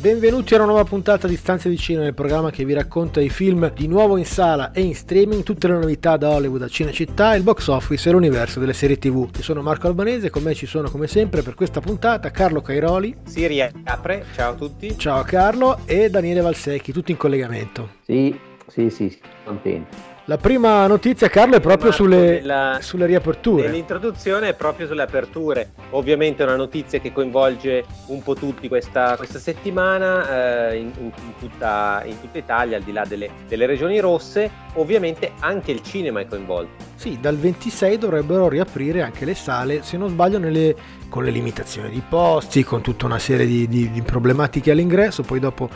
Benvenuti a una nuova puntata di Stanze di Cinema, il programma che vi racconta i film di nuovo in sala e in streaming, tutte le novità da Hollywood a Cinecittà, il box office e l'universo delle serie TV. Io sono Marco Albanese, con me ci sono come sempre per questa puntata Carlo Cairoli. Si riapre, ciao a tutti. Ciao Carlo e Daniele Valsecchi, tutti in collegamento. Sì, sì, sì, contento. La prima notizia, Carlo, è proprio sulle, nella- sulle riaperture. Nell'introduzione è proprio sulle aperture. Ovviamente è una notizia che coinvolge un po' tutti questa, questa settimana eh, in, in- in tutta, in tutta Italia, al di là delle, delle regioni rosse. Ovviamente anche il cinema è coinvolto. Sì, dal 26 dovrebbero riaprire anche le sale, se non sbaglio, nelle- con le limitazioni di posti, con tutta una serie di, di- di problematiche all'ingresso, poi dopo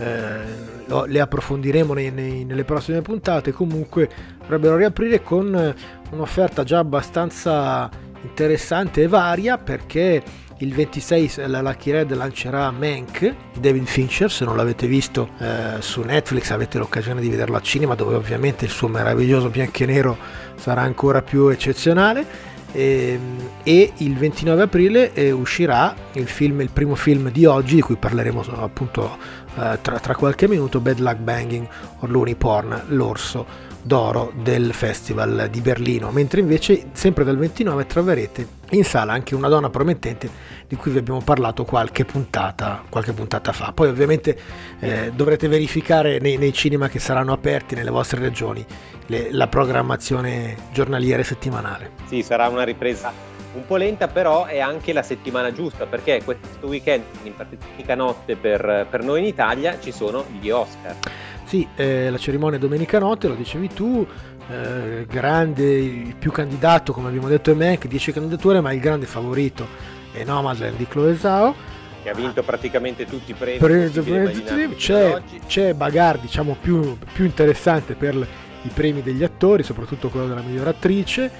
eh, le approfondiremo nei- nei- nelle prossime puntate. Comunque dovrebbero riaprire con eh, un'offerta già abbastanza interessante e varia perché il 26 la Lucky Red lancerà Mank di David Fincher, se non l'avete visto eh, su Netflix avete l'occasione di vederlo al cinema dove ovviamente il suo meraviglioso bianco e nero sarà ancora più eccezionale. E, e il 29 aprile eh, uscirà il film, il primo film di oggi, di cui parleremo appunto eh, tra, tra qualche minuto, Bad Luck Banging or Looney Porn, l'orso d'oro del Festival di Berlino, mentre invece sempre dal 29 troverete in sala anche una donna promettente di cui vi abbiamo parlato qualche puntata, qualche puntata fa. Poi ovviamente eh, dovrete verificare nei, nei cinema che saranno aperti nelle vostre regioni le- la programmazione giornaliera settimanale. Sì, sarà una ripresa un po' lenta, però è anche la settimana giusta perché questo weekend, in particolare notte per, per noi in Italia, ci sono gli Oscar. Sì, eh, la cerimonia domenica notte, lo dicevi tu, eh, grande, il più candidato, come abbiamo detto è Mac, 10 candidature, ma il grande favorito è Nomadland di Chloe Zhao. Che ha vinto praticamente tutti i premi. Fino ad c'è, c'è bagarre diciamo più, più interessante per i premi degli attori, soprattutto quello della miglior attrice.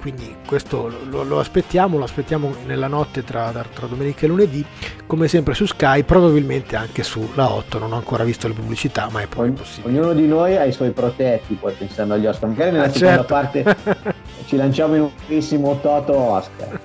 Quindi questo lo, lo aspettiamo, lo aspettiamo nella notte tra, tra domenica e lunedì, come sempre su Sky, probabilmente anche sulla 8. Non ho ancora visto le pubblicità, ma è poi possibile. ognuno di noi ha i suoi protetti, poi pensando agli Oscar. Magari nella Ah, seconda certo. parte ci lanciamo in un bellissimo Toto Oscar.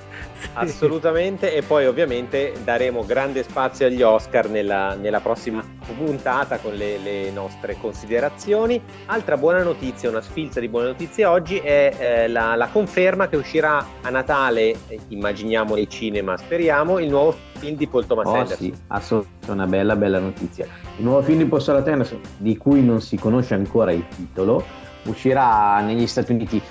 Assolutamente, e poi ovviamente daremo grande spazio agli Oscar nella, nella prossima puntata con le, le nostre considerazioni. Altra buona notizia, una sfilza di buone notizie oggi è eh, la, la conferma che uscirà a Natale, eh, immaginiamo nei cinema, speriamo, il nuovo film di Paul Thomas Oh Anderson. sì, assolutamente una bella bella notizia. Il nuovo film di Paul Thomas Anderson, di cui non si conosce ancora il titolo, uscirà negli Stati Uniti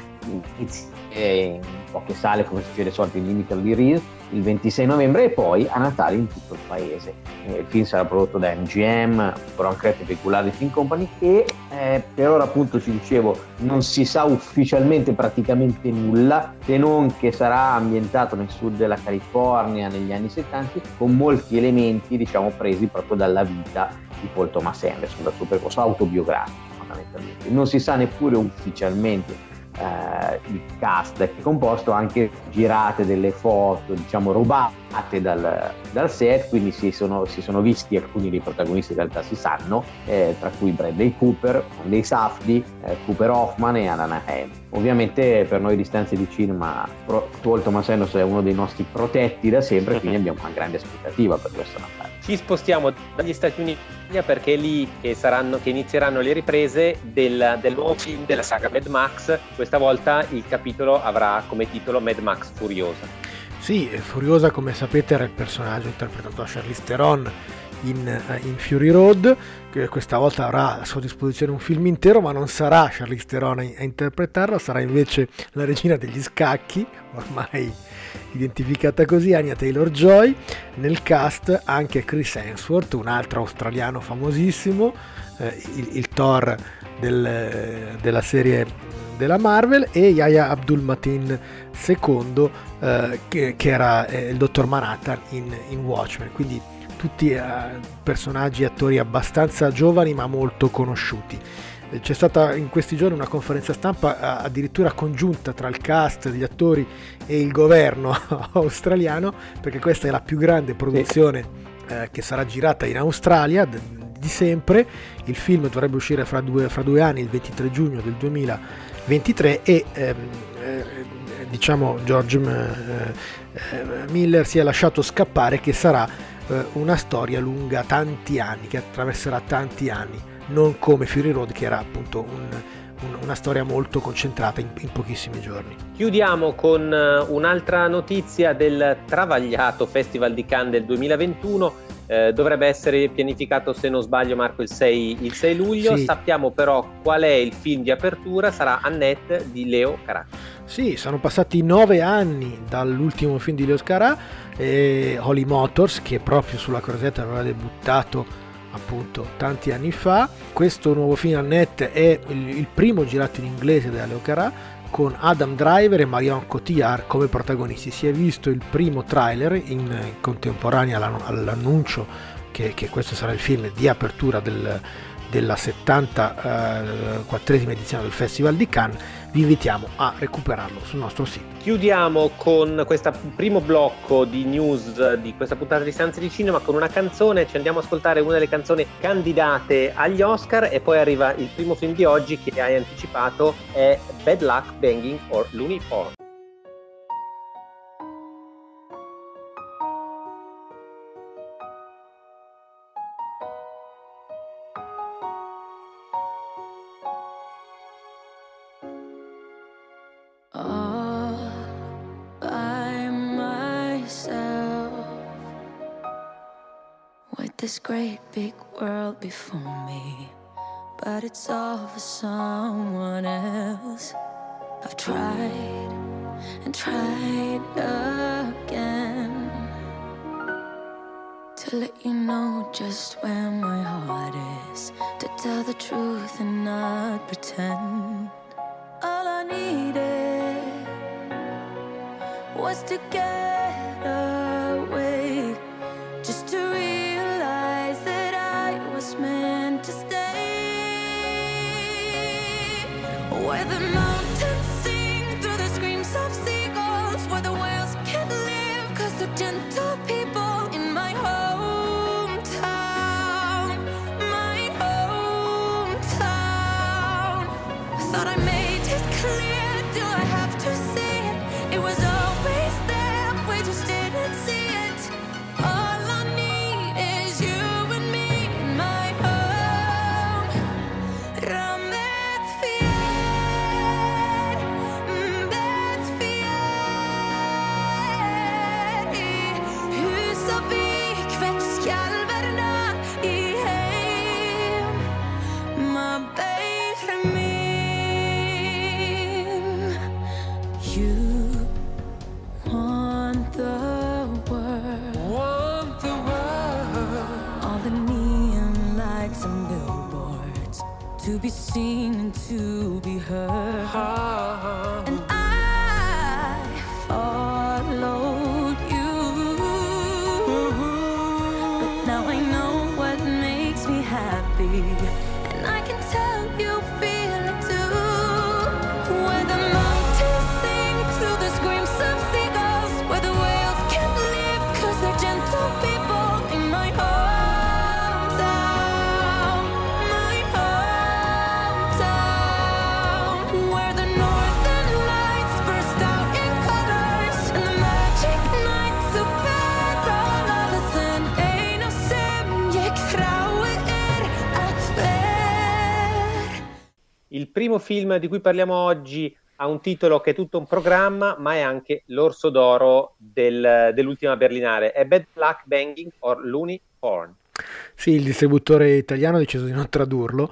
in poche sale come succede di solito in Limited Release il 26 novembre e poi a Natale in tutto il paese. Il film sarà prodotto da MGM, Brown Creative Peculiar Film Company e eh, per ora appunto ci dicevo non si sa ufficialmente praticamente nulla se non che sarà ambientato nel sud della California negli anni 70 con molti elementi diciamo presi proprio dalla vita di Paul Thomas Anderson, dal suo percorso autobiografico fondamentalmente. Non si sa neppure ufficialmente eh, il cast è composto anche girate delle foto diciamo rubate dal, dal set quindi si sono, si sono visti alcuni dei protagonisti in realtà si sanno eh, tra cui Bradley Cooper, Andy Safdie, eh, Cooper Hoffman e Anna Haim. Ovviamente per noi distanze di cinema Paul Thomas Anderson è uno dei nostri protetti da sempre quindi abbiamo una grande aspettativa per questo Natale Ci spostiamo dagli Stati Uniti perché è lì che, saranno, che inizieranno le riprese del, del nuovo film della saga Mad Max. Questa volta il capitolo avrà come titolo Mad Max Furiosa. Sì, Furiosa come sapete era il personaggio interpretato da Charlize Theron in, eh, in Fury Road, che questa volta avrà a sua disposizione un film intero, ma non sarà Charlize Theron a, a interpretarlo, sarà invece la regina degli scacchi, ormai identificata così, Anya Taylor-Joy, nel cast anche Chris Hemsworth, un altro australiano famosissimo, eh, il, il Thor del- della serie della Marvel e Yahya Abdul Mateen II eh, che, che era eh, il dottor Manhattan in, in Watchmen. Quindi tutti eh, personaggi e attori abbastanza giovani ma molto conosciuti c'è stata in questi giorni una conferenza stampa addirittura congiunta tra il cast, gli attori e il governo australiano, perché questa è la più grande produzione eh, che sarà girata in Australia di sempre. Il film dovrebbe uscire fra due, fra due anni, il 23 giugno del 2023 e ehm, eh, diciamo George eh, Miller si è lasciato scappare che sarà eh, una storia lunga tanti anni, che attraverserà tanti anni, non come Fury Road che era appunto un, un, una storia molto concentrata in, in, pochissimi giorni. Chiudiamo con eh, un'altra notizia del travagliato Festival di Cannes del 2021. Eh, dovrebbe essere pianificato, se non sbaglio, Marco, il 6, il 6 luglio. Sì. Sappiamo però qual è il film di apertura, sarà Annette di Leo Caracci. Sì, sono passati nove anni dall'ultimo film di Leo Scarà, eh, Holy Motors, che proprio sulla Crosetta aveva debuttato appunto tanti anni fa. Questo nuovo film Annette è il, il primo girato in inglese da Leo Carà con Adam Driver e Marion Cotillard come protagonisti. Si è visto il primo trailer in contemporanea all'annuncio che, che questo sarà il film di apertura del, della 74esima edizione del Festival di Cannes, vi invitiamo a recuperarlo sul nostro sito. Chiudiamo con questo primo blocco di news di questa puntata di Stanze di Cinema con una canzone, ci andiamo a ascoltare una delle canzoni candidate agli Oscar e poi arriva il primo film di oggi che hai anticipato, è Bad Luck Banging or Looney Porn. This great big world before me, but it's all for someone else. I've tried and tried again to let you know just where my heart is, to tell the truth and not pretend. All I needed was to get seen and to be heard. And I followed you. But now I know what makes me happy. And I can tell you feel primo film di cui parliamo oggi ha un titolo che è tutto un programma, ma è anche l'orso d'oro del- dell'ultima Berlinare. È Bad Luck Banging or Looney Porn. Sì, il distributore italiano ha deciso di non tradurlo,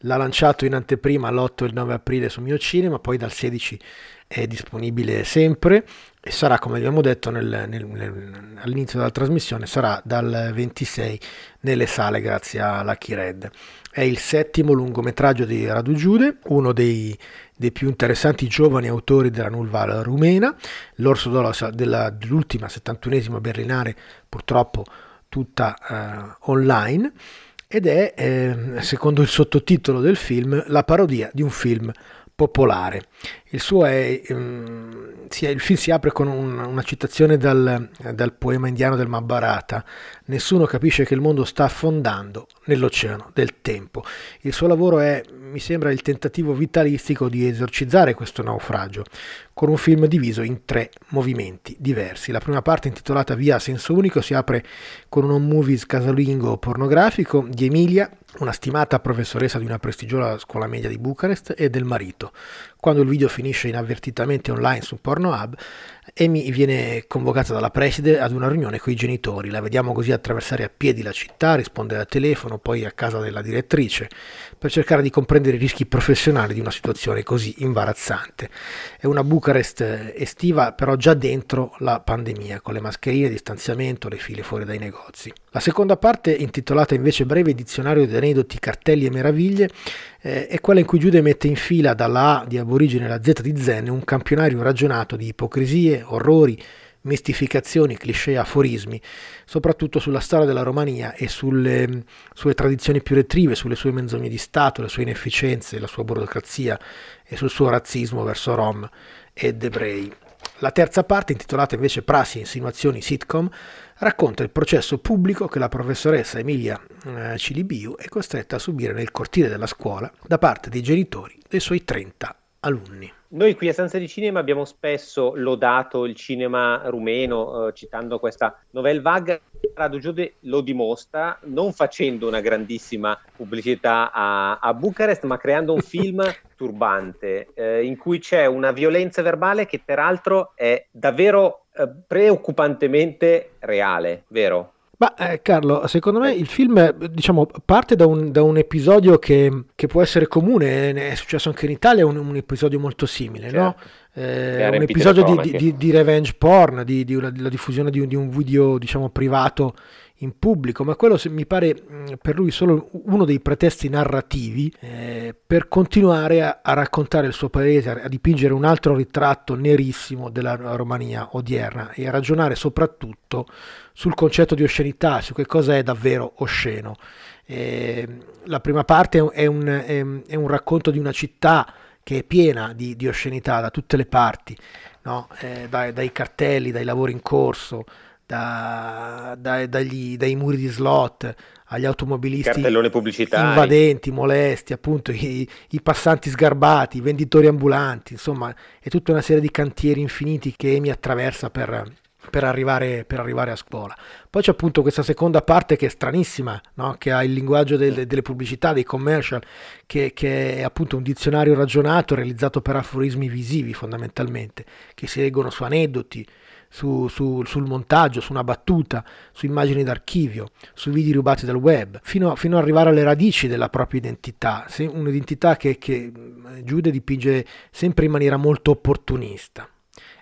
l'ha lanciato in anteprima l'8 e il 9 aprile su Mio Cinema, poi dal 16 è disponibile sempre e sarà, come abbiamo detto nel- nel- nel- all'inizio della trasmissione, sarà dal 26 nelle sale grazie a Lucky Red. È il settimo lungometraggio di Radu Giude, uno dei, dei più interessanti giovani autori della nuova rumena, l'orso d'oro della- dell'ultima 71esima Berlinare, purtroppo tutta eh, online ed è, eh, secondo il sottotitolo del film, la parodia di un film popolare. Il è, um, il film si apre con un, una citazione dal, dal, poema indiano del Mahabharata. Nessuno capisce che il mondo sta affondando nell'oceano del tempo. Il suo lavoro è, mi sembra, il tentativo vitalistico di esorcizzare questo naufragio, con un film diviso in tre movimenti diversi. La prima parte, intitolata Via a senso unico, si apre con un home movies casalingo pornografico di Emilia, una stimata professoressa di una prestigiosa scuola media di Bucarest, e del marito. Quando video finisce inavvertitamente online su Pornhub, Amy viene convocata dalla preside ad una riunione con i genitori. La vediamo così attraversare a piedi la città, rispondere al telefono, poi a casa della direttrice, per cercare di comprendere i rischi professionali di una situazione così imbarazzante. È una Bucarest estiva, però già dentro la pandemia, con le mascherine, distanziamento, le file fuori dai negozi. La seconda parte, intitolata invece Breve dizionario di aneddoti, cartelli e meraviglie, eh, è quella in cui Giude mette in fila dalla A di aborigine alla Z di Zen un campionario ragionato di ipocrisie, orrori, mistificazioni, cliché aforismi, soprattutto sulla storia della Romania e sulle sue tradizioni più retrive, sulle sue menzogne di Stato, le sue inefficienze, la sua burocrazia e sul suo razzismo verso Rom ed ebrei. La terza parte, intitolata invece Prassi, insinuazioni, sitcom, racconta il processo pubblico che la professoressa Emilia eh, Cilibiu è costretta a subire nel cortile della scuola da parte dei genitori dei suoi 30 alunni. Noi qui a Stanza di Cinema abbiamo spesso lodato il cinema rumeno, eh, citando questa novella vague. Radu Giude lo dimostra, non facendo una grandissima pubblicità a, a Bucarest, ma creando un film turbante, eh, in cui c'è una violenza verbale che peraltro è davvero eh, preoccupantemente reale, vero? Ma eh, Carlo, secondo me il film diciamo, parte da un, da un episodio che, che, può essere comune, è successo anche in Italia, un, un episodio molto simile, certo. no? eh, un episodio di, di, di, revenge porn, di, di una, la diffusione di un, di un video diciamo, privato in pubblico, ma quello mi pare per lui solo uno dei pretesti narrativi eh, per continuare a, a, raccontare il suo paese, a, a, dipingere un altro ritratto nerissimo della Romania odierna e a ragionare soprattutto sul concetto di oscenità, su che cosa è davvero osceno. Eh, la prima parte è un, è, è un racconto di una città che è piena di, di oscenità da tutte le parti, no? eh, dai, dai, cartelli, dai lavori in corso, da, da, dagli, dai muri di slot agli automobilisti invadenti, molesti, appunto i, i, passanti sgarbati, i venditori ambulanti, insomma è tutta una serie di cantieri infiniti che Emi attraversa per, per arrivare, per arrivare, a scuola. Poi c'è appunto questa seconda parte che è stranissima, no? che ha il linguaggio del, delle pubblicità, dei commercial, che, che, è appunto un dizionario ragionato realizzato per aforismi visivi fondamentalmente, che si leggono su aneddoti, su, su, sul montaggio, su una battuta, su immagini d'archivio, su video rubati dal web, fino, fino ad arrivare alle radici della propria identità, un'identità che, che Giude dipinge sempre in maniera molto opportunista.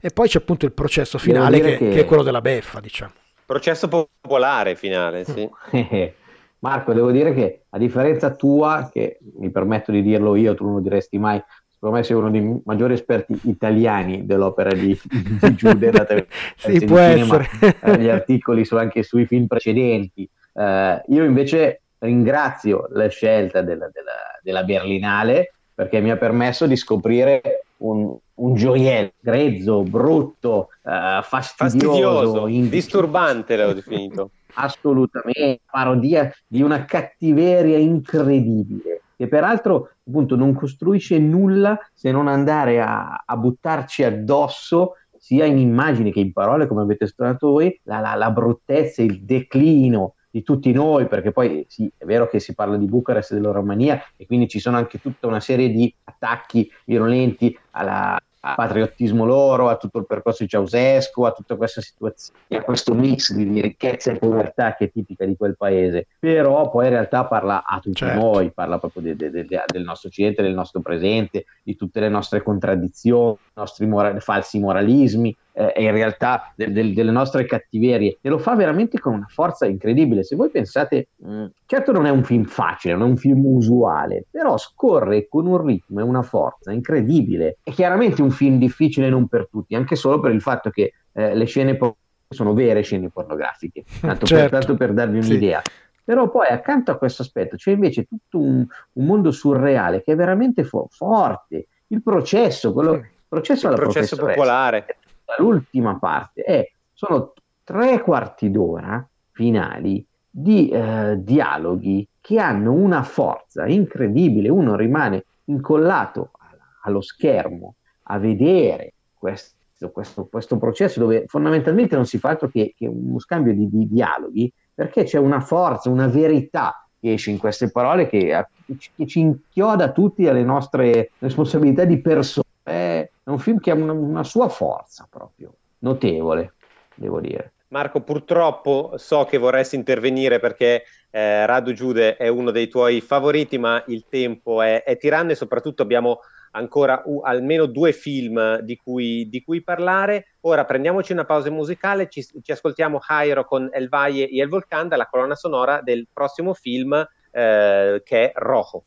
E poi c'è appunto il processo finale che, che... che, è quello della beffa, diciamo. Processo popolare finale, sì. Marco, devo dire che a differenza tua, che mi permetto di dirlo io, tu non lo diresti mai, secondo me sei uno dei maggiori esperti italiani dell'opera di, di Giude, sì, può cinema, essere. Eh, gli articoli su, anche sui film precedenti. Uh, io invece ringrazio la scelta della, della, della Berlinale perché mi ha permesso di scoprire un, un gioiello grezzo, brutto, uh, fastidioso, fastidioso disturbante l'ho definito. Assolutamente, parodia di una cattiveria incredibile, che peraltro appunto non costruisce nulla se non andare a, a buttarci addosso sia in immagini che in parole, come avete studiato voi, la, la, la bruttezza, il declino di tutti noi, perché poi sì, è vero che si parla di Bucarest e della Romania e quindi ci sono anche tutta una serie di attacchi violenti alla, al patriottismo loro, a tutto il percorso di Ceausescu, a tutta questa situazione, a questo mix di, di, ricchezza e povertà che è tipica di quel paese. Però poi in realtà parla a tutti certo. noi, parla proprio de, de, de, del nostro occidente, del nostro presente, di tutte le nostre contraddizioni, i nostri mora- falsi moralismi, eh, in realtà del, del, delle nostre cattiverie e lo fa veramente con una forza incredibile. Se voi pensate, mh, mm, certo non è un film facile, non è un film usuale, però scorre con un ritmo e una forza incredibile. È chiaramente un film difficile non per tutti, anche solo per il fatto che eh, le scene po- sono vere scene pornografiche, tanto, certo. per, tanto per darvi un'idea. Sì Però poi accanto a questo aspetto c'è invece tutto un, un mondo surreale che è veramente fo- forte. Il processo, quello, processo, il processo popolare. L'ultima parte è, sono tre quarti d'ora finali di eh, dialoghi che hanno una forza incredibile. Uno rimane incollato allo schermo a vedere questo, questo, questo processo dove fondamentalmente non si fa altro che, che uno scambio di, di dialoghi perché c'è una forza, una verità che esce in queste parole che, che ci inchioda tutti alle nostre responsabilità di persone. È un film che ha una, una sua forza proprio notevole, devo dire. Marco, purtroppo so che vorresti intervenire perché eh, Radu Giude è uno dei tuoi favoriti, ma il tempo è, è tiranno e soprattutto abbiamo ancora uh, almeno due film di cui, di cui, parlare. Ora prendiamoci una pausa musicale, ci, ci ascoltiamo Jairo con El Valle e El Volcán dalla colonna sonora del prossimo film eh, che è Rojo.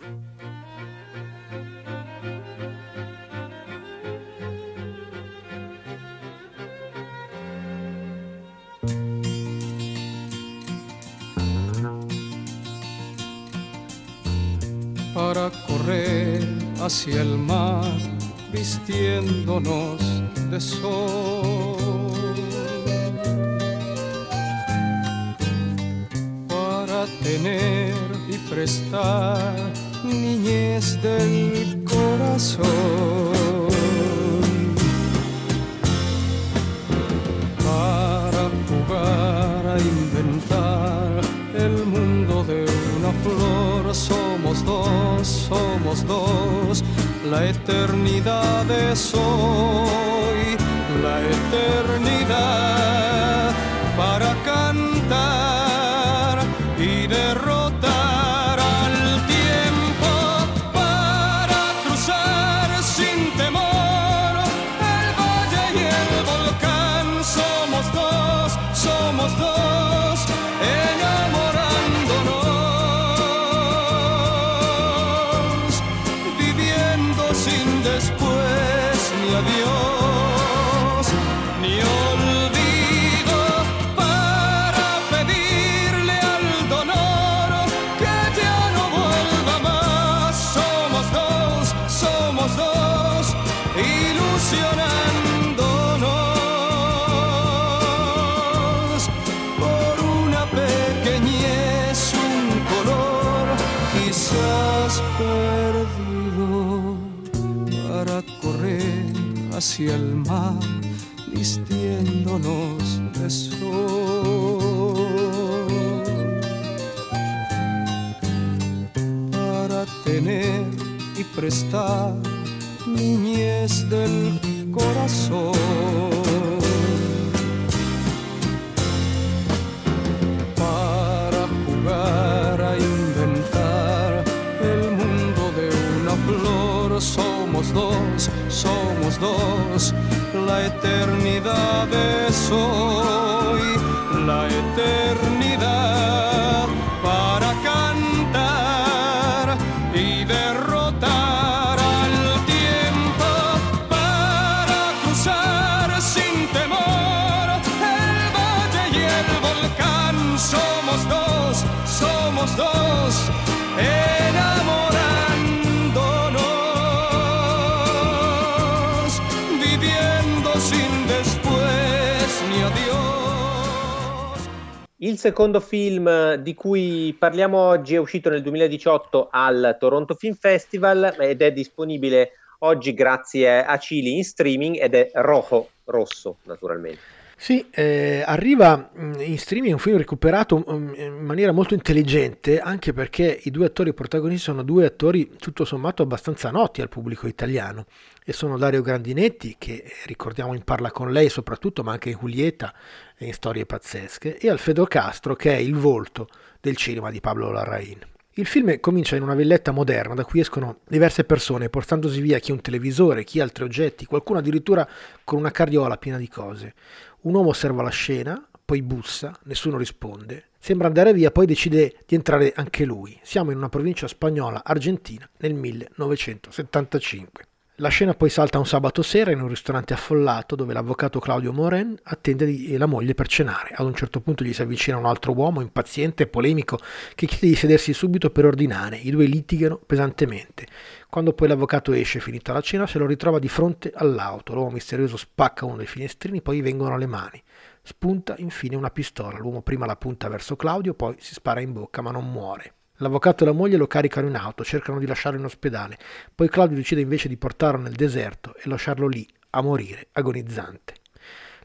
Correr hacia el mar, vistiéndonos de sol. Para tener y prestar niñez del corazón. Para jugar a inventar el mundo de una flor, somos dos, somos dos. La eternidad es hoy, la eternidad adiós, hacia el mar vistiéndonos de sol. Para tener y prestar niñez del corazón. Dos, la eternidad es hoy, la eternidad Il secondo film di cui parliamo oggi è uscito nel 2018 al Toronto Film Festival ed è disponibile oggi grazie a Cili in streaming ed è Rojo, rosso naturalmente. Sì, eh, arriva mh, in streaming un film recuperato mh, in maniera molto intelligente, anche perché i due attori protagonisti sono due attori tutto sommato abbastanza noti al pubblico italiano e sono Dario Grandinetti, che eh, ricordiamo in Parla con lei soprattutto, ma anche in Julieta e in Storie pazzesche, e Alfredo Castro, che è il volto del cinema di Pablo Larraín. Il film comincia in una villetta moderna da cui escono diverse persone portandosi via chi un televisore, chi altri oggetti, qualcuno addirittura con una carriola piena di cose. Un uomo osserva la scena, poi bussa, nessuno risponde. Sembra andare via, poi decide di entrare anche lui. Siamo in una provincia spagnola, argentina, nel 1975. La scena poi salta un sabato sera in un ristorante affollato dove l'avvocato Claudio Moren attende la moglie per cenare. Ad un certo punto gli si avvicina un altro uomo impaziente e polemico che chiede di sedersi subito per ordinare. I due litigano pesantemente. Quando poi l'avvocato esce finita la cena se lo ritrova di fronte all'auto. L'uomo misterioso spacca uno dei finestrini, poi vengono le mani. Spunta infine una pistola. L'uomo prima la punta verso Claudio, poi si spara in bocca ma non muore. L'avvocato e la moglie lo caricano in auto, cercano di lasciarlo in ospedale, poi Claudio decide invece di portarlo nel deserto e lasciarlo lì, a morire, agonizzante.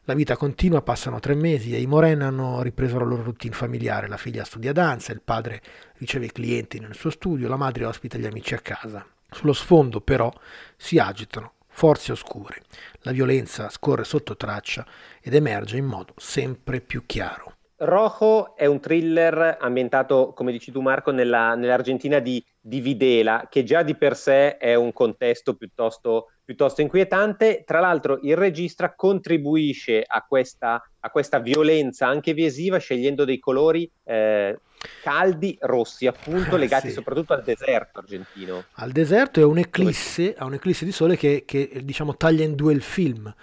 La vita continua, passano tre mesi e i Moren hanno ripreso la loro routine familiare. La figlia studia danza, il padre riceve i clienti nel suo studio, la madre ospita gli amici a casa. Sullo sfondo, però, si agitano forze oscure. La violenza scorre sotto traccia ed emerge in modo sempre più chiaro. Rojo è un thriller ambientato, come dici tu Marco, nella, nell'Argentina di, di, Videla, che già di per sé è un contesto piuttosto, piuttosto inquietante. Tra l'altro il regista contribuisce a questa, a questa violenza anche visiva scegliendo dei colori eh, caldi, rossi, appunto, legati sì. soprattutto al deserto argentino. Al deserto è un'eclisse, a un'eclisse di sole che, che diciamo taglia in due il film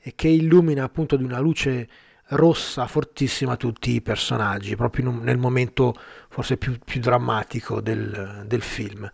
e che illumina appunto di una luce rossa fortissima tutti i personaggi, proprio un, nel momento forse più, più drammatico del, del film.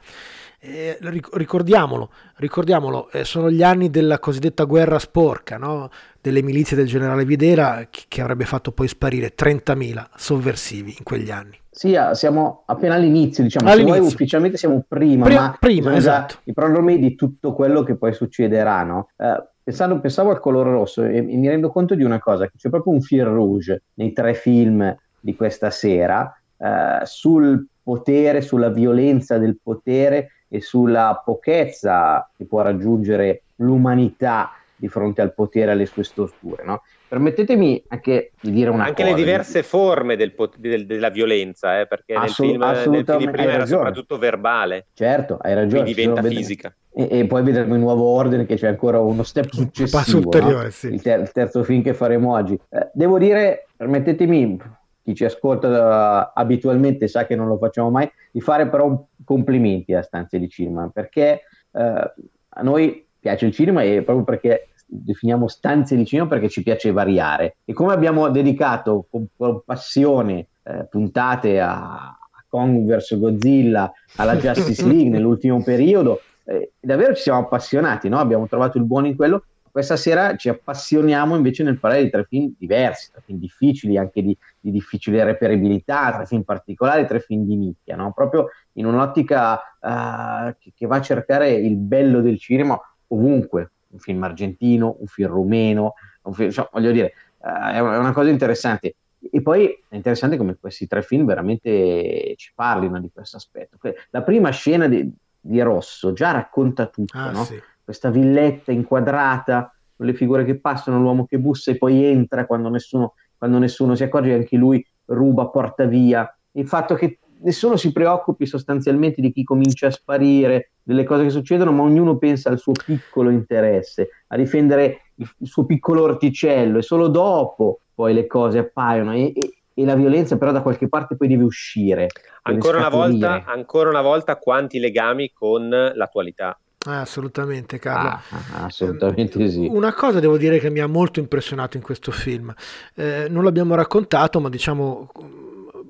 Eh, ricordiamolo, ricordiamolo eh, sono gli anni della cosiddetta guerra sporca, no? delle milizie del generale Videla che, che avrebbe fatto poi sparire 30.000 sovversivi in quegli anni. Sì, ah, siamo appena all'inizio, diciamo, all'inizio. vuoi ufficialmente siamo prima, prima ma prima, esatto. i prodromi di tutto quello che poi succederà, no? Eh, pensando, pensavo al colore rosso e, e, mi rendo conto di una cosa, che c'è proprio un fil rouge nei tre film di questa sera eh, sul potere, sulla violenza del potere e sulla pochezza che può raggiungere l'umanità di fronte al potere e alle sue storture. No? Permettetemi anche di dire una anche cosa. Anche le diverse forme del, del, della violenza, eh, perché Assolut- nel film, nel film prima era soprattutto verbale. Certo, hai ragione. Quindi diventa fisica. E, e, poi vedremo il nuovo ordine che c'è ancora uno step successivo. Passo ulteriore, no? sì. il, ter- il, terzo film che faremo oggi. Eh, devo dire, permettetemi, chi ci ascolta uh, abitualmente sa che non lo facciamo mai, di fare però complimenti a Stanze di Cinema, perché uh, a noi piace il cinema e proprio perché definiamo stanze di cinema perché ci piace variare. E come abbiamo dedicato con, con passione eh, puntate a, Kong vs Godzilla, alla Justice League nell'ultimo periodo, eh, davvero ci siamo appassionati, no? abbiamo trovato il buono in quello. Questa sera ci appassioniamo invece nel parlare di tre film diversi, tre film difficili, anche di, di difficile reperibilità, tre film particolari, tre film di nicchia, no? proprio in un'ottica uh, che, che va a cercare il bello del cinema ovunque, un film argentino, un film rumeno, un film, cioè, voglio dire, uh, è una cosa interessante. E poi è interessante come questi tre film veramente ci parlino di questo aspetto. La prima scena di, di Rosso già racconta tutto, ah, no? sì. questa villetta inquadrata, con le figure che passano, l'uomo che bussa e poi entra quando nessuno, quando nessuno si accorge, anche lui ruba, porta via. Il fatto che nessuno si preoccupi sostanzialmente di chi comincia a sparire, delle cose che succedono, ma ognuno pensa al suo piccolo interesse, a difendere il, il suo piccolo orticello e solo dopo poi le cose appaiono e, e, e la violenza però da qualche parte poi deve uscire. Ancora una, volta, ancora una volta quanti legami con l'attualità. Ah, assolutamente Carlo. Ah, ah assolutamente sì. Una cosa devo dire che mi ha molto impressionato in questo film, eh, non l'abbiamo raccontato, ma diciamo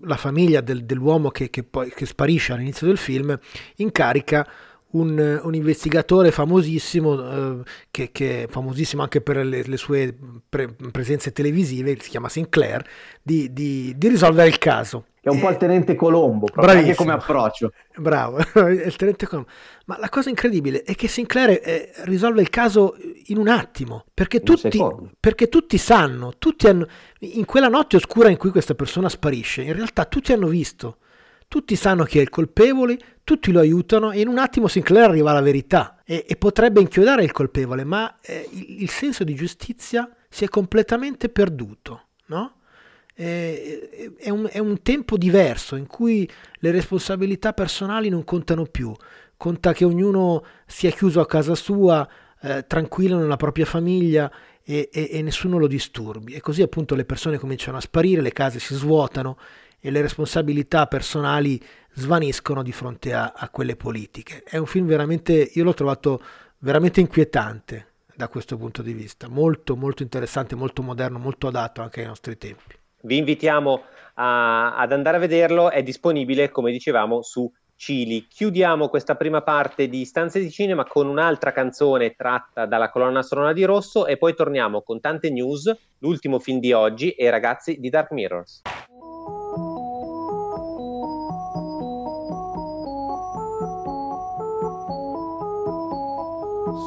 la famiglia del, dell'uomo che, che, poi, che sparisce all'inizio del film incarica un, un, investigatore famosissimo, eh, che, che, è famosissimo anche per le, le sue pre- presenze televisive, si chiama Sinclair, di, di, di risolvere il caso. Che è un po' il tenente Colombo, proprio anche come approccio. Bravo, il tenente Colombo. Ma la cosa incredibile è che Sinclair eh, risolve il caso in un attimo, perché tutti, perché tutti sanno, tutti hanno, in quella notte oscura in cui questa persona sparisce, in realtà tutti hanno visto, tutti sanno chi è il colpevole, tutti lo aiutano e in un attimo Sinclair arriva alla verità e, e potrebbe inchiodare il colpevole, ma eh, il, il senso di giustizia si è completamente perduto, no? è un, è un tempo diverso in cui le responsabilità personali non contano più, conta che ognuno sia chiuso a casa sua, eh, tranquillo nella propria famiglia e, e, e, nessuno lo disturbi. E così appunto le persone cominciano a sparire, le case si svuotano e le responsabilità personali svaniscono di fronte a, a quelle politiche. È un film veramente, io l'ho trovato veramente inquietante da questo punto di vista, molto molto interessante, molto moderno, molto adatto anche ai nostri tempi. Vi invitiamo a, ad andare a vederlo, è disponibile come dicevamo su Cili. Chiudiamo questa prima parte di Stanze di Cinema con un'altra canzone tratta dalla colonna sonora di Rosso e poi torniamo con tante news, l'ultimo film di oggi e ragazzi di Dark Mirrors.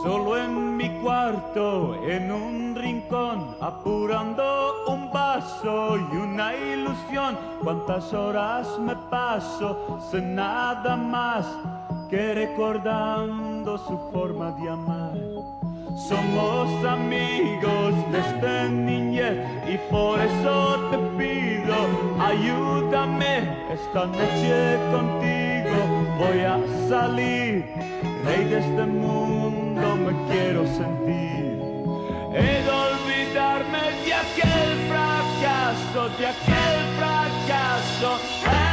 Solo en mi cuarto, en un rincón, apurando un vaso y una ilusión. Cuántas horas me paso sin nada más que recordando su forma de amar. Somos amigos desde niñez y por eso te pido, ayúdame esta noche contigo. Voy a salir, rey de este mundo me quiero sentir. He olvidarme de aquel fracaso, de aquel fracaso.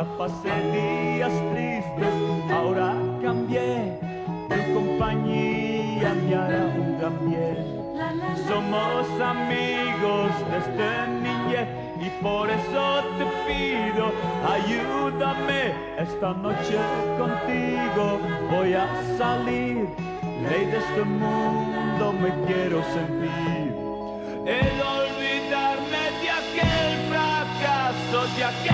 Ya pasé días tristes, ahora cambié. Tu compañía me hará un bien. Somos amigos desde niñez y por eso te pido, ayúdame esta noche contigo. Voy a salir, ley de este mundo me quiero sentir. De olvidarme de aquel fracaso, de aquel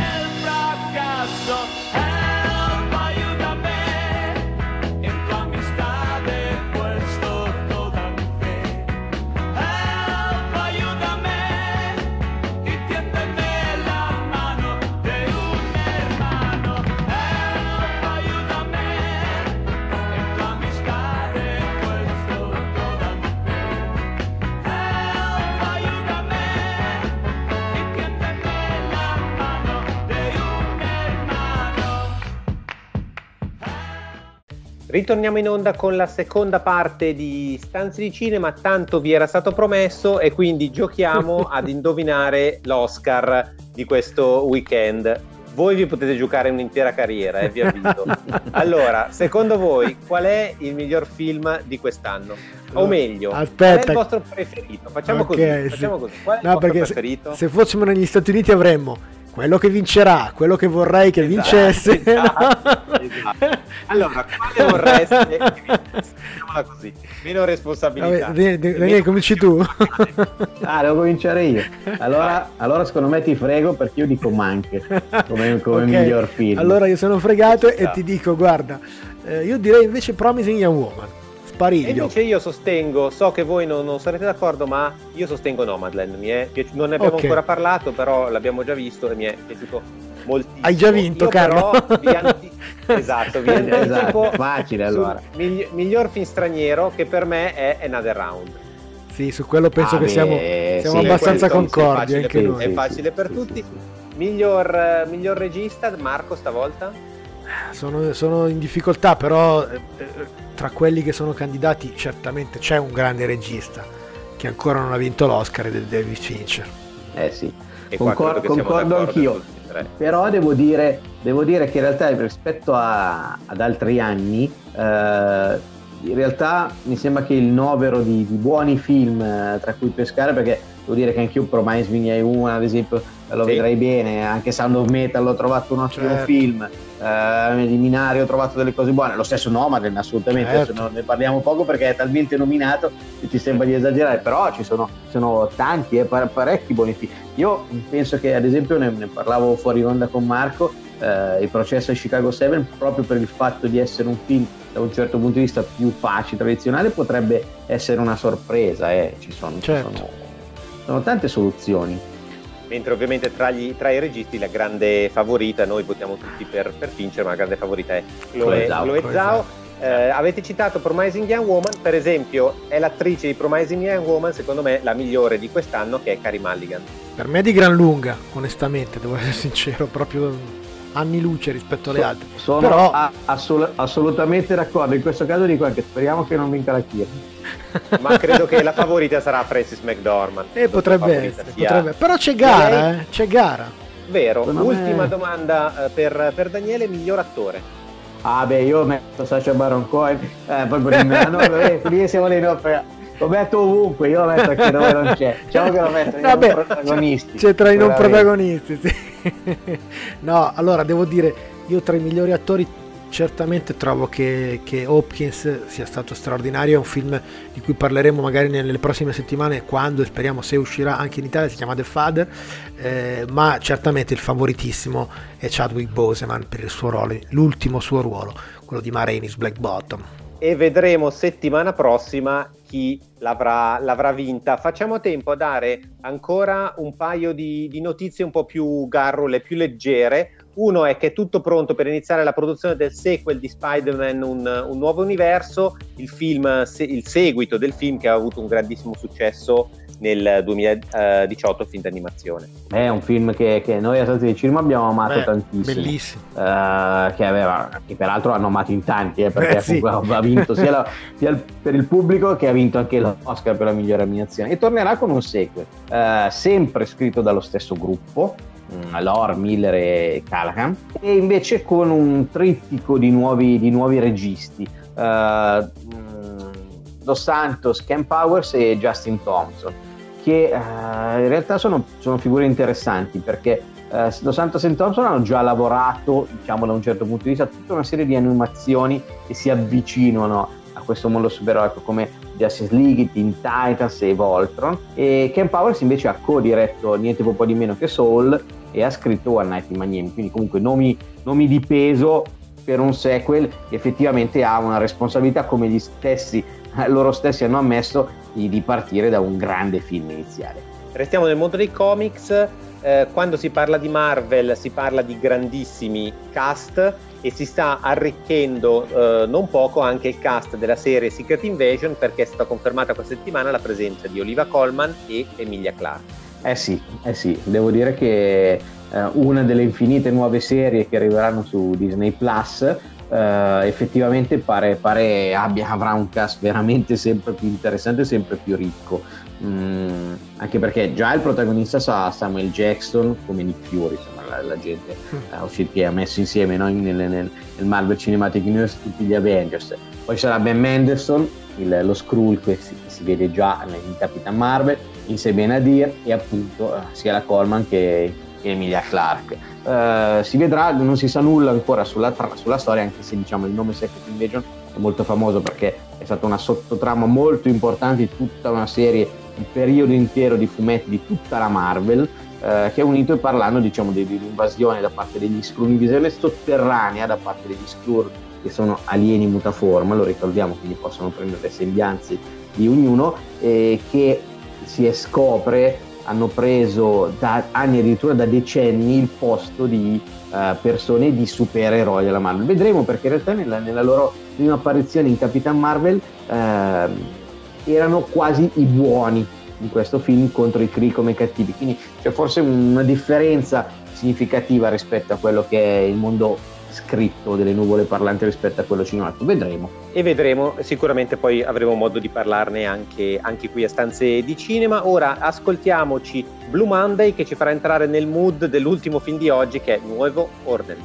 Ritorniamo in onda con la seconda parte di Stanze di Cinema, tanto vi era stato promesso e quindi giochiamo ad indovinare l'Oscar di questo weekend. Voi vi potete giocare un'intera carriera, eh, vi avviso. Allora, secondo voi qual è il miglior film di quest'anno? O meglio, aspetta. qual è il vostro preferito? Facciamo Ok, così, sì. facciamo così. Qual è il No, vostro perché se, preferito? se fossimo negli Stati Uniti avremmo quello che vincerà, quello che vorrei che vincesse. Esatto, esatto. Allora, quale vorreste? Mettiamola così, meno responsabilità. Vabbè, E cominci tu. Ah, devo cominciare io. Allora, allora secondo me ti frego perché io dico Manche come, come Ok, miglior film. Allora io sono fregato e ti dico, guarda, eh, io direi invece Promising Young Woman. E Spariglio. invece io sostengo, so che voi non, non sarete d'accordo, ma io sostengo Nomadland. Mi è non ne abbiamo Ok. ancora parlato, però l'abbiamo già visto e mi è piaciuto moltissimo. Hai già vinto, Io Carlo. vi anti- esatto, vi anticipo Esatto, facile allora. migli- miglior film straniero che per me è Another Round. Sì, su quello penso Ah, che beh, siamo, siamo sì, abbastanza è concordi facile anche per- noi. è facile per sì, tutti. sì, sì. Miglior, miglior regista, Marco stavolta? Sono, sono in difficoltà, però eh, eh, tra quelli che sono candidati certamente c'è un grande regista che ancora non ha vinto l'Oscar ed è David Fincher. Eh sì. Concor- concordo anch'io. Tutti e tre. Però devo dire, devo dire che in realtà rispetto a- ad altri anni, eh, in realtà mi sembra che il novero di, di buoni film eh, tra cui pescare, perché devo dire che anch'io Promise Me è una, ad esempio, lo Sì. vedrei bene, anche Sound of Metal l'ho trovato un ottimo Certo. film, eh, di Minari ho trovato delle cose buone, lo stesso Nomadland assolutamente, Certo. adesso non ne parliamo poco perché è talmente nominato che ti sembra di esagerare, però ci sono, sono tanti, eh, par- parecchi buoni film. Io penso che ad esempio ne, ne parlavo fuori onda con Marco, eh, il processo di Chicago 7 proprio per il fatto di essere un film da un certo punto di vista più facile, tradizionale, potrebbe essere una sorpresa, eh. ci, sono, ci Certo. sono- sono tante soluzioni. mentre ovviamente tra, gli, tra i registi la grande favorita, noi votiamo tutti per, per Fincher, ma la grande favorita è Chloe, Chloe Zhao. Chloe Chloe Zhao. Eh, avete citato Promising Young Woman, per esempio, è l'attrice di Promising Young Woman, secondo me la migliore di quest'anno, che è Carrie Mulligan. Per me è di gran lunga, onestamente, devo essere sincero, proprio anni luce rispetto alle altre. Sono Però- a- assol- assolutamente d'accordo. In questo caso dico anche speriamo che non vinca la Kier. Ma credo che la favorita sarà Francis McDormand. Eh, potrebbe essere, sia- potrebbe- però c'è gara, lei- eh, c'è gara. Vero, Secondo me- ultima domanda eh, per, per Daniele, miglior attore. Ah beh, io metto Sasha Baron Cohen, eh, proprio di me, no, eh, lì siamo lì, no, lo metto ovunque, io lo metto anche dove non c'è. Diciamo che lo metto Vabbè, non protagonisti. C'è tra i non protagonisti, sì. No, allora devo dire, io tra i migliori attori certamente trovo che, che Hopkins sia stato straordinario, è un film di cui parleremo magari nelle prossime settimane quando e speriamo se uscirà anche in Italia, si chiama The Father, eh, ma certamente il favoritissimo è Chadwick Boseman per il suo ruolo, l'ultimo suo ruolo, quello di Ma Rainey's Black Bottom. E vedremo settimana prossima chi l'avrà, l'avrà vinta. Facciamo tempo a dare ancora un paio di, di notizie un po' più garrule, più leggere. Uno è che è tutto pronto per iniziare la produzione del sequel di Spider-Man, un, un nuovo universo, il, film, se- il seguito del film che ha avuto un grandissimo successo nel 2018, film d'animazione. È un film che, che noi a Stanze di Cinema abbiamo amato Beh, tantissimo. Bellissimo. eh, che, aveva, che peraltro hanno amato in tanti, eh, perché Eh, sì. ha vinto sia, la- sia il- per il pubblico che ha vinto anche l'Oscar per la migliore animazione. E tornerà con un sequel, eh, sempre scritto dallo stesso gruppo, Lore, Miller e Callahan, e invece con un trittico di nuovi, di nuovi registi. mm, Dos Santos, Ken Powers e Justin Thompson che eh, in realtà sono, sono figure interessanti perché eh, Dos Santos e Thompson hanno già lavorato, diciamo da un certo punto di vista, tutta una serie di animazioni che si avvicinano a questo mondo supereroico come Justice League, Teen Titans e Voltron e Ken Powers invece ha co-diretto niente po' di meno che Soul e ha scritto One Night in Miami, quindi comunque nomi, nomi di peso per un sequel che effettivamente ha una responsabilità come gli stessi, loro stessi hanno ammesso di, partire da un grande film iniziale. Restiamo nel mondo dei comics. eh, quando si parla di Marvel si parla di grandissimi cast e si sta arricchendo eh, non poco anche il cast della serie Secret Invasion perché è stata confermata questa settimana la presenza di Oliva Colman e Emilia Clarke. Eh sì, eh sì, devo dire che eh, una delle infinite nuove serie che arriveranno su Disney Plus eh, effettivamente pare, pare abbia, avrà un cast veramente sempre più interessante sempre più ricco. Mm, anche perché già il protagonista sa Samuel Jackson come Nick Fury, la, la gente uscito- che ha messo insieme no, nel, nel- nel Marvel Cinematic Universe tutti gli Avengers. Poi sarà Ben Mendelsohn, il- lo Skrull che si, si vede già in Capitan Marvel, insieme a Nadir e appunto eh, sia la Coleman che, che Emilia Clarke. Eh, si vedrà, non si sa nulla ancora sulla, sulla storia, anche se diciamo il nome Secret Invasion è molto famoso perché è stata una sottotrama molto importante di tutta una serie, un periodo intero di fumetti di tutta la Marvel eh, che ha unito e parlando diciamo di, di un'invasione da parte degli Skrull, un'invasione sotterranea da parte degli Skrull che sono alieni mutaforma, lo ricordiamo, quindi possono prendere le sembianze di ognuno e che si scopre hanno preso da anni addirittura da decenni il posto di eh, persone di supereroi della Marvel. Vedremo perché in realtà nella, nella loro prima apparizione in Capitan Marvel ehm, erano quasi i buoni in questo film contro i Kree come cattivi, quindi c'è forse una differenza significativa rispetto a quello che è il mondo scritto delle nuvole parlanti rispetto a quello cinemato. Vedremo. E vedremo, sicuramente poi avremo modo di parlarne anche, anche qui a stanze di cinema. Ora ascoltiamoci Blue Monday che ci farà entrare nel mood dell'ultimo film di oggi che è Nuovo Orden.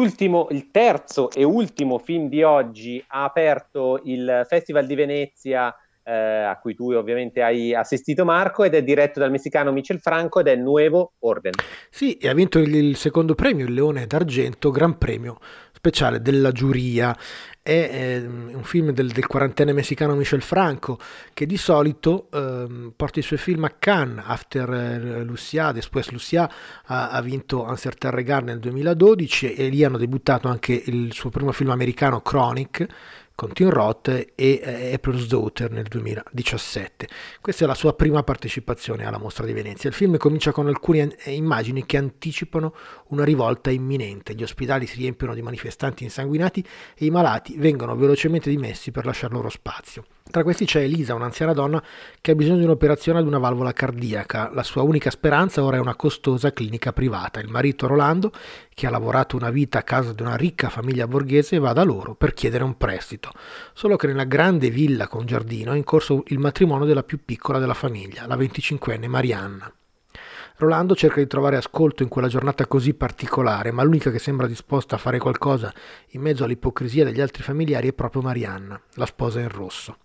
L'ultimo, il terzo e ultimo film di oggi ha aperto il Festival di Venezia eh, a cui tu ovviamente hai assistito Marco ed è diretto dal messicano Michel Franco ed è Nuevo Orden. Sì, e ha vinto il, il secondo premio, il Leone d'Argento, Gran Premio speciale della giuria. È eh, un film del, del, quarantenne messicano Michel Franco che di solito eh, porta i suoi film a Cannes, After eh, Lucia, Después Lucia, ha, ha vinto Un certain regard nel 2012 e lì hanno debuttato anche il suo primo film americano Chronic con Tim Roth e eh, April's Daughter nel 2017. Questa è la sua prima partecipazione alla mostra di Venezia. Il film comincia con alcune eh, immagini che anticipano una rivolta imminente. Gli ospedali si riempiono di manifestanti insanguinati e i malati vengono velocemente dimessi per lasciare loro spazio. Tra questi c'è Elisa, un'anziana donna che ha bisogno di un'operazione ad una valvola cardiaca. La sua unica speranza ora è una costosa clinica privata. Il marito Rolando, che ha lavorato una vita a casa di una ricca famiglia borghese, va da loro per chiedere un prestito. Solo che nella grande villa con giardino è in corso il matrimonio della più piccola della famiglia, la 25enne Marianna. Rolando cerca di trovare ascolto in quella giornata così particolare, ma l'unica che sembra disposta a fare qualcosa in mezzo all'ipocrisia degli altri familiari è proprio Marianna, la sposa in rosso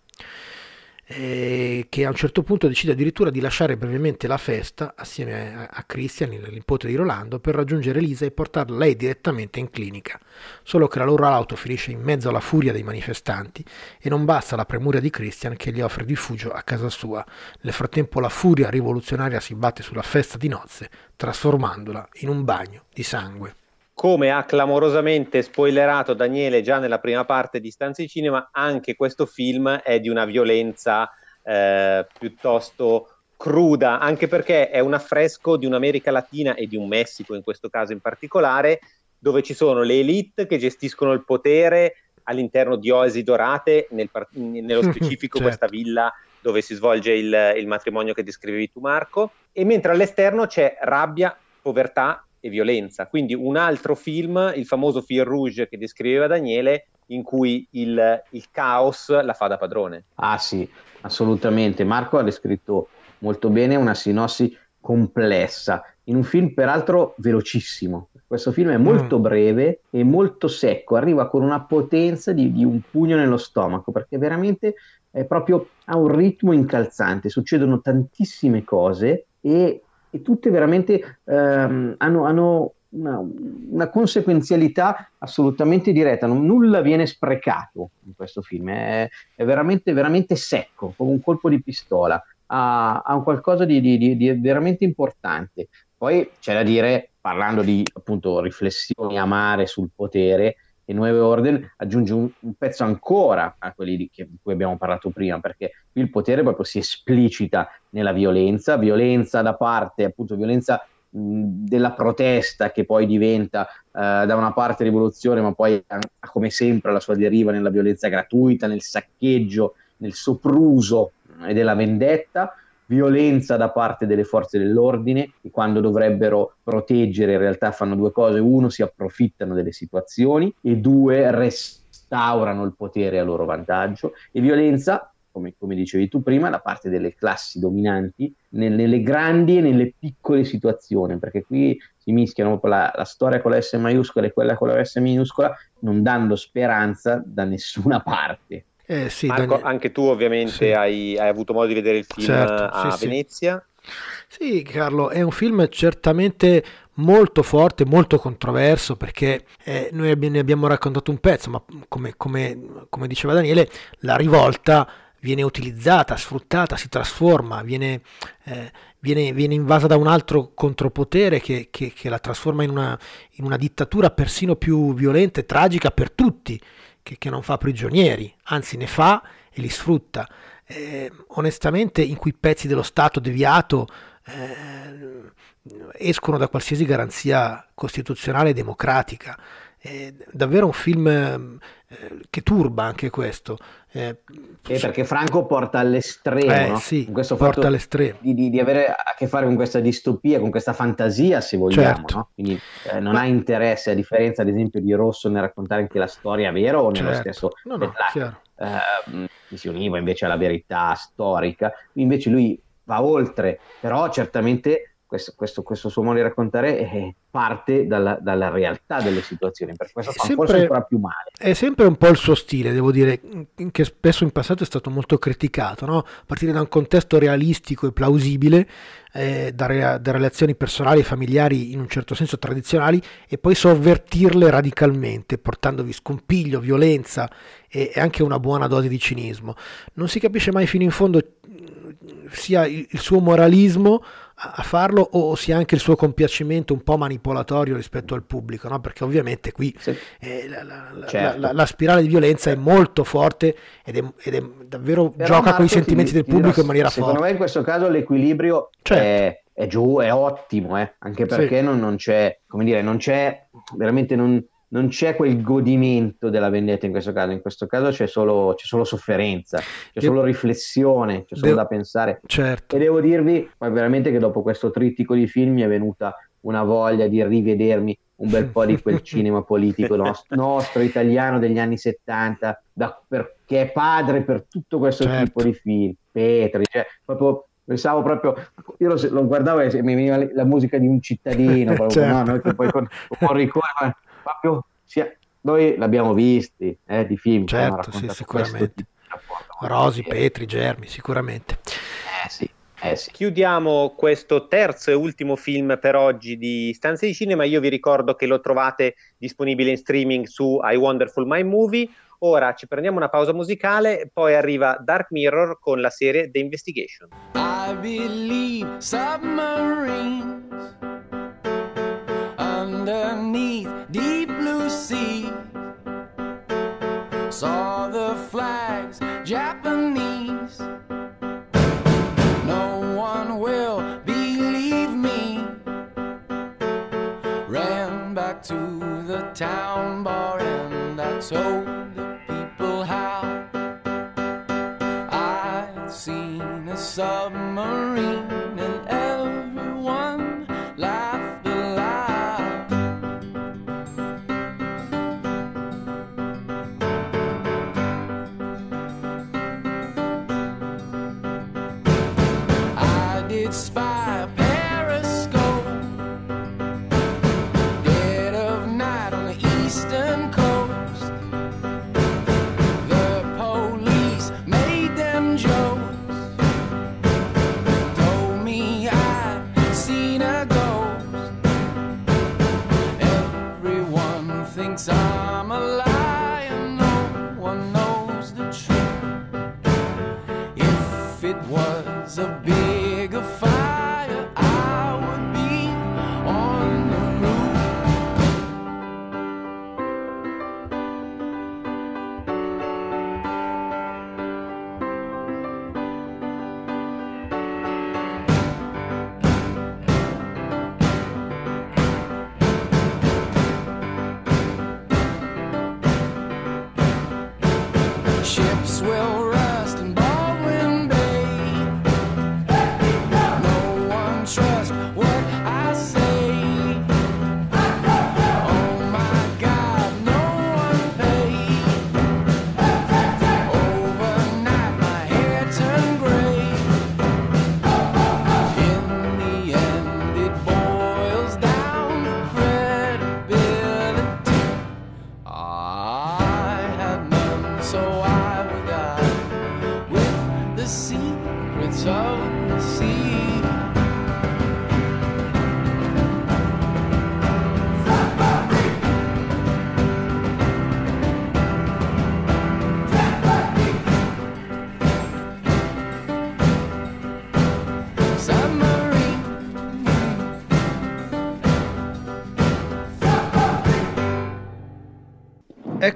eh, che a un certo punto decide addirittura di lasciare brevemente la festa assieme a, Christian, il nipote di Rolando, per raggiungere Elisa e portarla lei direttamente in clinica. Solo che la loro auto finisce in mezzo alla furia dei manifestanti e non basta la premura di Christian che gli offre rifugio a casa sua. Nel frattempo la furia rivoluzionaria si batte sulla festa di nozze, trasformandola in un bagno di sangue come ha clamorosamente spoilerato Daniele già nella prima parte di Stanze di Cinema, anche questo film è di una violenza eh, piuttosto cruda, anche perché è un affresco di un'America Latina e di un Messico in questo caso in particolare, dove ci sono le elite che gestiscono il potere all'interno di oasi dorate, nel, nello specifico certo. questa villa dove si svolge il, il matrimonio che descrivevi tu Marco, e mentre all'esterno c'è rabbia, povertà e violenza. Quindi un altro film, il famoso Fil Rouge che descriveva Daniele, in cui il, il caos la fa da padrone. Ah sì, assolutamente. Marco ha descritto molto bene una sinossi complessa, in un film peraltro velocissimo. Questo film è molto mm. breve e molto secco, arriva con una potenza di, di, un pugno nello stomaco, perché veramente è proprio ha un ritmo incalzante, succedono tantissime cose e e tutte veramente ehm, hanno, hanno una, una, conseguenzialità assolutamente diretta, non, nulla viene sprecato in questo film, è, è veramente, veramente secco, come un colpo di pistola, ha, ha un qualcosa di, di, di, di, veramente importante. Poi c'è da dire, parlando di appunto riflessioni amare sul potere, e Nuove Orden aggiunge un, un, pezzo ancora a quelli di, che, di cui abbiamo parlato prima, perché qui il potere proprio si esplicita nella violenza, violenza da parte, appunto, violenza mh, della protesta che poi diventa uh, da una parte rivoluzione, ma poi ha, come sempre la sua deriva nella violenza gratuita, nel saccheggio, nel sopruso e della vendetta violenza da parte delle forze dell'ordine che quando dovrebbero proteggere in realtà fanno due cose, uno si approfittano delle situazioni e due restaurano il potere a loro vantaggio e violenza come, come, dicevi tu prima, da parte delle classi dominanti nelle, grandi e nelle piccole situazioni, perché qui si mischiano la, la, storia con la S maiuscola e quella con la S minuscola, non dando speranza da nessuna parte. Eh, sì, Marco, Daniel... anche tu ovviamente sì. hai, hai, avuto modo di vedere il film certo, a sì, Venezia. Sì, Carlo, è un film certamente molto forte, molto controverso perché eh, noi ne abbiamo raccontato un pezzo, ma come, come, come, diceva Daniele, la rivolta viene utilizzata, sfruttata, si trasforma, viene, eh, viene, viene invasa da un altro contropotere che, che, che la trasforma in una, in una dittatura persino più violenta e tragica per tutti che, che non fa prigionieri, anzi ne fa e li sfrutta. Eh, onestamente in cui pezzi dello Stato deviato eh, escono da qualsiasi garanzia costituzionale e democratica. È davvero un film eh, che turba anche questo. Eh, eh, perché Franco porta all'estremo, eh, no? sì, questo porta all'estremo. Di, di, di, avere a che fare con questa distopia, con questa fantasia, se vogliamo. Certo. No? Quindi eh, non Ma... ha interesse, a differenza ad esempio di Rosso, nel raccontare anche la storia vera o nello certo. stesso no, no, eh, si univa invece alla verità storica. Invece lui va oltre, però certamente questo, questo, questo suo modo di raccontare eh, parte dalla, dalla, realtà delle situazioni, per questo fa sempre, forse ancora più male. È sempre un po' il suo stile, devo dire, che spesso in passato è stato molto criticato, no? partire da un contesto realistico e plausibile, eh, da, da, relazioni personali e familiari in un certo senso tradizionali, e poi sovvertirle radicalmente, portandovi scompiglio, violenza e, e anche una buona dose di cinismo. Non si capisce mai fino in fondo sia il, il suo moralismo a farlo o sia anche il suo compiacimento un po' manipolatorio rispetto al pubblico, no? perché ovviamente qui sì. eh, la, la, certo. la, la, spirale di violenza è molto forte ed è, ed è davvero Però gioca con i sentimenti ti, del pubblico dirò, in maniera secondo forte. Secondo me in questo caso l'equilibrio certo. è, è, giù, è ottimo, eh? anche perché sì. non, non, c'è, come dire, non c'è veramente non, non c'è quel godimento della vendetta in questo caso, in questo caso c'è solo, c'è solo sofferenza, c'è solo riflessione, c'è solo Devo... da pensare. Certo. E devo dirvi poi veramente che dopo questo trittico di film mi è venuta una voglia di rivedermi un bel po' di quel cinema politico nostro, nostro italiano degli anni 70, da, che è padre per tutto questo certo. tipo di film. Petri, cioè proprio pensavo proprio, io lo, lo guardavo e mi veniva la musica di un cittadino, proprio, certo. no, che poi con, con ricordo, proprio sia, noi l'abbiamo visti eh, di film. Certo, sì, sicuramente. Rosi, Petri, Germi, sicuramente. Eh sì. Eh sì. Chiudiamo questo terzo e ultimo film per oggi di Stanze di Cinema. Io vi ricordo che lo trovate disponibile in streaming su I Wonderful My Movie. Ora ci prendiamo una pausa musicale, poi arriva Dark Mirror con la serie The Investigation. I believe submarines underneath Saw the flags, Japanese. No one will believe me. Ran back to the town bar and I told the people how I'd seen a submarine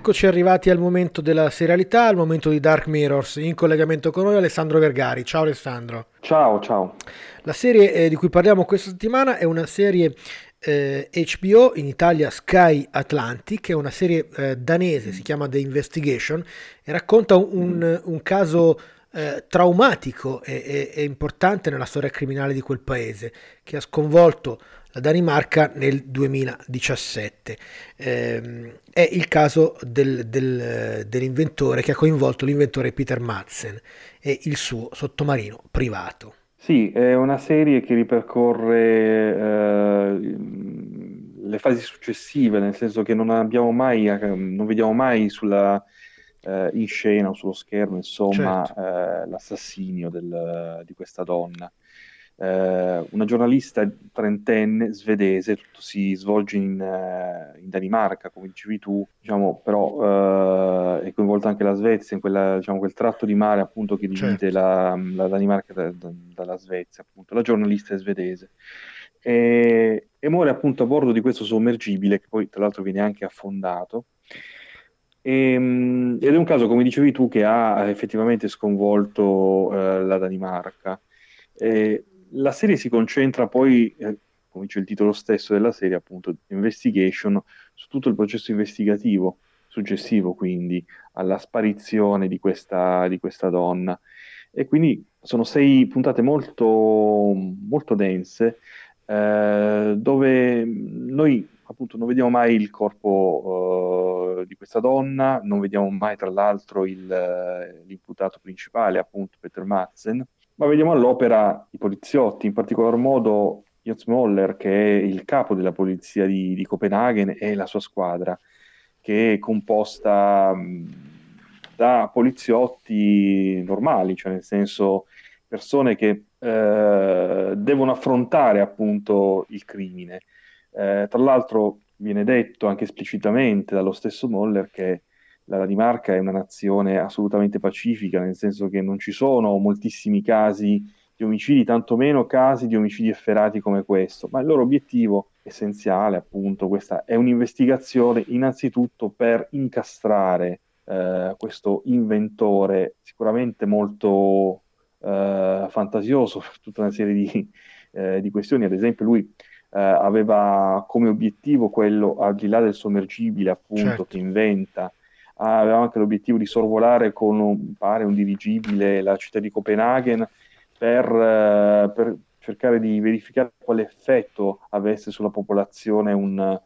Eccoci arrivati al momento della serialità, al momento di Dark Mirrors. In collegamento con noi Alessandro Vergari. Ciao Alessandro. Ciao, ciao. La serie eh, di cui parliamo questa settimana è una serie eh, HBO, in Italia Sky Atlantic, è una serie eh, danese, si chiama The Investigation e racconta un, un caso eh, traumatico e, e, e importante nella storia criminale di quel paese che ha sconvolto la Danimarca nel 2017. Eh, è il caso del, del, dell'inventore che ha coinvolto l'inventore Peter Madsen e il suo sottomarino privato. Sì, è una serie che ripercorre eh, le fasi successive, nel senso che non abbiamo mai, non vediamo mai sulla, eh, in scena o sullo schermo, insomma, certo. eh, l'assassinio del, di questa donna. Eh, una giornalista trentenne svedese, tutto si svolge in, uh, in Danimarca, come dicevi tu, diciamo, però uh, è coinvolta anche la Svezia in quella, diciamo, quel tratto di mare appunto che divide certo. la, la, Danimarca da, da, dalla Svezia, appunto. La giornalista è svedese. E, e muore appunto a bordo di questo sommergibile che poi tra l'altro viene anche affondato. Ehm, ed è un caso, come dicevi tu, che ha effettivamente sconvolto uh, la Danimarca. E, la serie si concentra poi, eh, come dice il titolo stesso della serie, appunto, Investigation, su tutto il processo investigativo successivo quindi alla sparizione di questa, di questa donna. E quindi sono sei puntate molto, molto dense, eh, dove noi appunto non vediamo mai il corpo uh, di questa donna, non vediamo mai tra l'altro il, l'imputato principale, appunto Peter Madsen, ma vediamo all'opera i poliziotti, in particolar modo Jens Moller, che è il capo della polizia di, di Copenaghen, e la sua squadra, che è composta da poliziotti normali, cioè nel senso persone che eh, devono affrontare appunto il crimine. Eh, tra l'altro viene detto anche esplicitamente dallo stesso Moller che la Danimarca è una nazione assolutamente pacifica, nel senso che non ci sono moltissimi casi di omicidi, tantomeno casi di omicidi efferati come questo, ma il loro obiettivo essenziale, appunto, questa è un'investigazione innanzitutto per incastrare eh, questo inventore sicuramente molto eh, fantasioso per tutta una serie di, eh, di questioni, ad esempio lui eh, aveva come obiettivo quello, al di là del sommergibile appunto certo. che inventa aveva anche l'obiettivo di sorvolare con un, pare un dirigibile la città di Copenaghen per, eh, per cercare di verificare quale effetto avesse sulla popolazione un,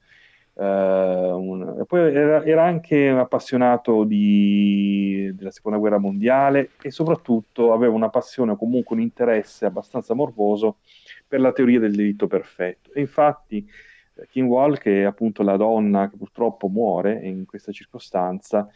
Uh, un... poi era, era, anche appassionato di... della seconda guerra mondiale e soprattutto aveva una passione, comunque un interesse abbastanza morboso per la teoria del diritto perfetto. E infatti Kim Wall, che è appunto la donna che purtroppo muore in questa circostanza,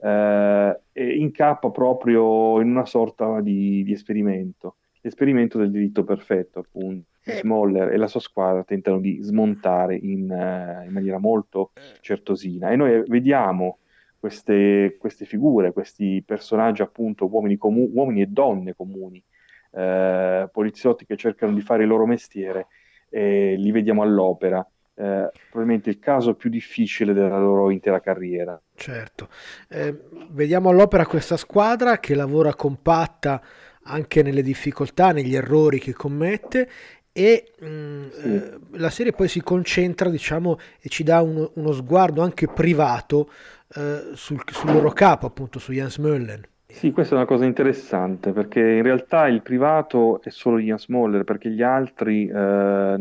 eh, incappa proprio in una sorta di, di, esperimento, l'esperimento del diritto perfetto, appunto. Eh. Smoller e la sua squadra tentano di smontare in, uh, in maniera molto certosina e noi vediamo queste, queste figure, questi personaggi appunto uomini, comu- uomini e donne comuni, eh, poliziotti che cercano di fare il loro mestiere e li vediamo all'opera eh, probabilmente il caso più difficile della loro intera carriera. Certo, eh, vediamo all'opera questa squadra che lavora compatta anche nelle difficoltà, negli errori che commette e mh, mm, sì. eh, la serie poi si concentra diciamo e ci dà uno, uno sguardo anche privato eh, sul, sul, loro capo appunto su Jens Möllen sì, questa è una cosa interessante perché in realtà il privato è solo Jens Möller perché gli altri eh,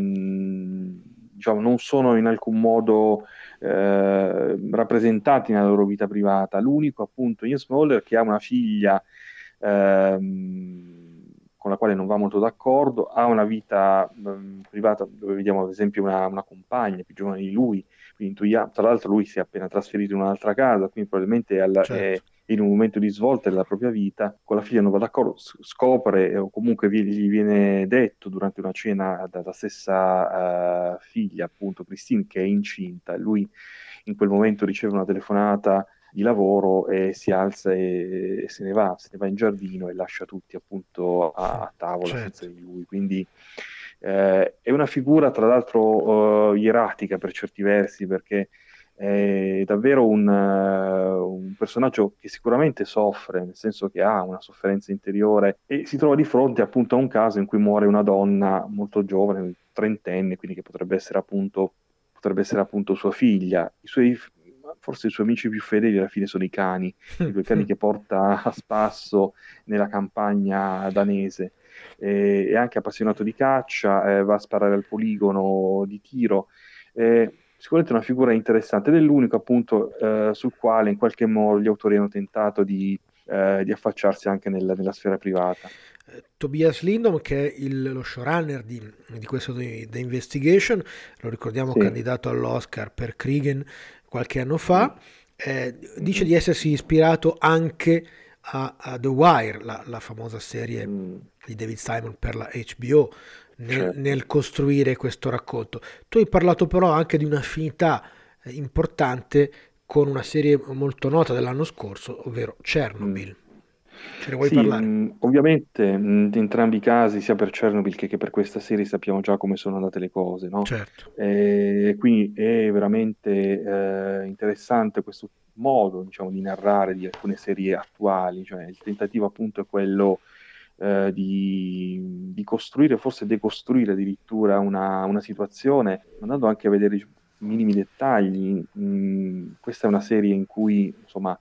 diciamo, non sono in alcun modo eh, rappresentati nella loro vita privata. L'unico, appunto, Ian Smoller, che ha una figlia ehm, con la quale non va molto d'accordo, ha una vita ehm, privata dove vediamo, ad esempio, una, una, compagna più giovane di lui. Quindi, tra l'altro, lui si è appena trasferito in un'altra casa, quindi probabilmente alla, certo. è in un momento di svolta della propria vita, con la figlia non va d'accordo, scopre o comunque gli viene detto durante una cena dalla stessa uh, figlia, appunto Christine, che è incinta, lui in quel momento riceve una telefonata di lavoro e si alza e, e se ne va, se ne va in giardino e lascia tutti appunto a, a tavola certo. senza di lui. Quindi eh, è una figura tra l'altro uh, ieratica per certi versi perché è davvero un, uh, un, personaggio che sicuramente soffre, nel senso che ha una sofferenza interiore e si trova di fronte appunto a un caso in cui muore una donna molto giovane, trentenne, quindi che potrebbe essere appunto, potrebbe essere appunto sua figlia. I suoi, forse i suoi amici più fedeli alla fine sono i cani, i due cani che porta a spasso nella campagna danese. E, è anche appassionato di caccia, eh, va a sparare al poligono di tiro. Eh, sicuramente una figura interessante ed è l'unico appunto eh, sul quale in qualche modo gli autori hanno tentato di, eh, di affacciarsi anche nel, nella sfera privata. Eh, Tobias Lindom, che è il, lo showrunner di, di questo The Investigation, lo ricordiamo sì. candidato all'Oscar per Kriegen qualche anno fa, eh, dice di essersi ispirato anche a, a The Wire, la, la famosa serie mm. di David Simon per la HBO, nel, certo. nel, costruire questo racconto. Tu hai parlato però anche di un'affinità eh, importante con una serie molto nota dell'anno scorso, ovvero Chernobyl. Mm. Ce ne vuoi sì, parlare? Mh, mm, ovviamente in entrambi i casi, sia per Chernobyl che, che, per questa serie, sappiamo già come sono andate le cose, no? Certo. E quindi è veramente eh, interessante questo modo, diciamo, di narrare di alcune serie attuali, cioè il tentativo appunto è quello eh, di, di, costruire, forse decostruire addirittura una, una, situazione, andando anche a vedere i minimi dettagli. Mm, questa è una serie in cui, insomma,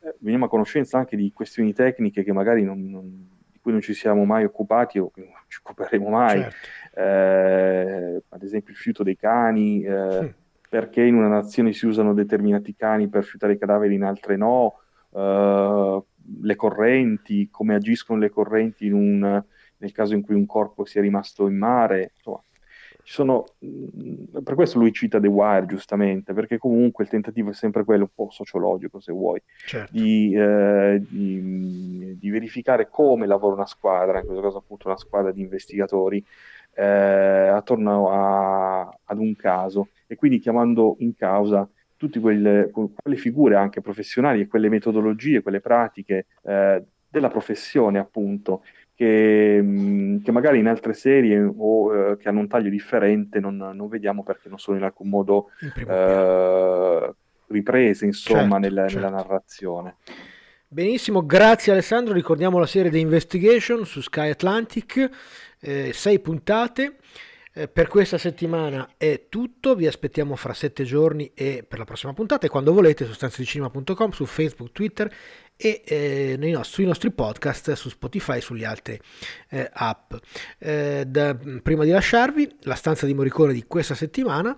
eh, veniamo a conoscenza anche di questioni tecniche che magari non, non, di cui non ci siamo mai occupati o che non ci occuperemo mai, certo. eh, ad esempio il fiuto dei cani, eh, sì. perché in una nazione si usano determinati cani per fiutare i cadaveri, in altre no, eh, le correnti, come agiscono le correnti un, nel caso in cui un corpo sia rimasto in mare, insomma, sono, mm, per questo lui cita The Wire giustamente, perché comunque il tentativo è sempre quello un po' sociologico, se vuoi, certo. di, eh, di, di, verificare come lavora una squadra, in questo caso appunto una squadra di investigatori, eh, attorno a, ad un caso e quindi chiamando in causa tutte quelle, quelle, figure anche professionali e quelle metodologie, quelle pratiche eh, della professione appunto che, mm, che, magari in altre serie o eh, che hanno un taglio differente non, non, vediamo perché non sono in alcun modo eh, riprese insomma certo, nella, certo. nella, narrazione. Benissimo, grazie Alessandro, ricordiamo la serie The Investigation su Sky Atlantic, eh, sei puntate. Eh, per questa settimana è tutto, vi aspettiamo fra sette giorni e per la prossima puntata e quando volete su stanzedicinema.com, su Facebook, Twitter e eh, nostri, sui nostri podcast su Spotify e sulle altre eh, app. Eh, da, prima di lasciarvi, la stanza di Morricone di questa settimana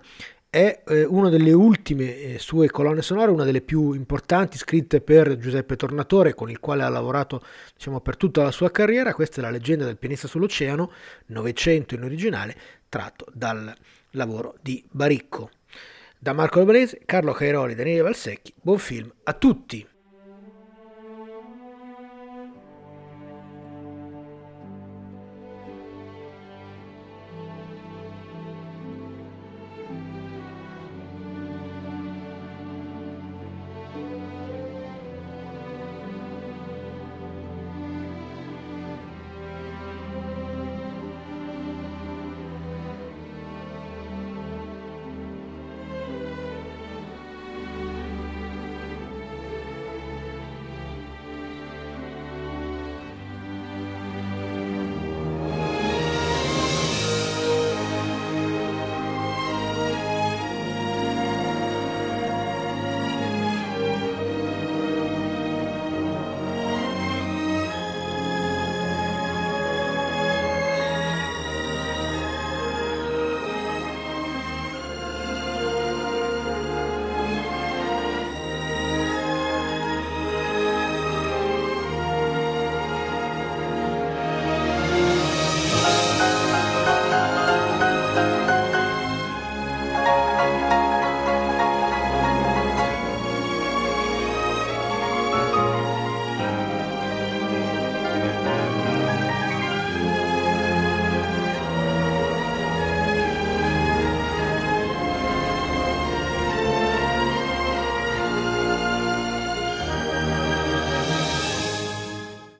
è eh, una delle ultime eh, sue colonne sonore, una delle più importanti scritte per Giuseppe Tornatore, con il quale ha lavorato diciamo, per tutta la sua carriera. Questa è la leggenda del pianista sull'oceano, Novecento in originale, tratto dal lavoro di Baricco. Da Marco Albanese, Carlo Cairoli, Daniele Valsecchi, buon film a tutti!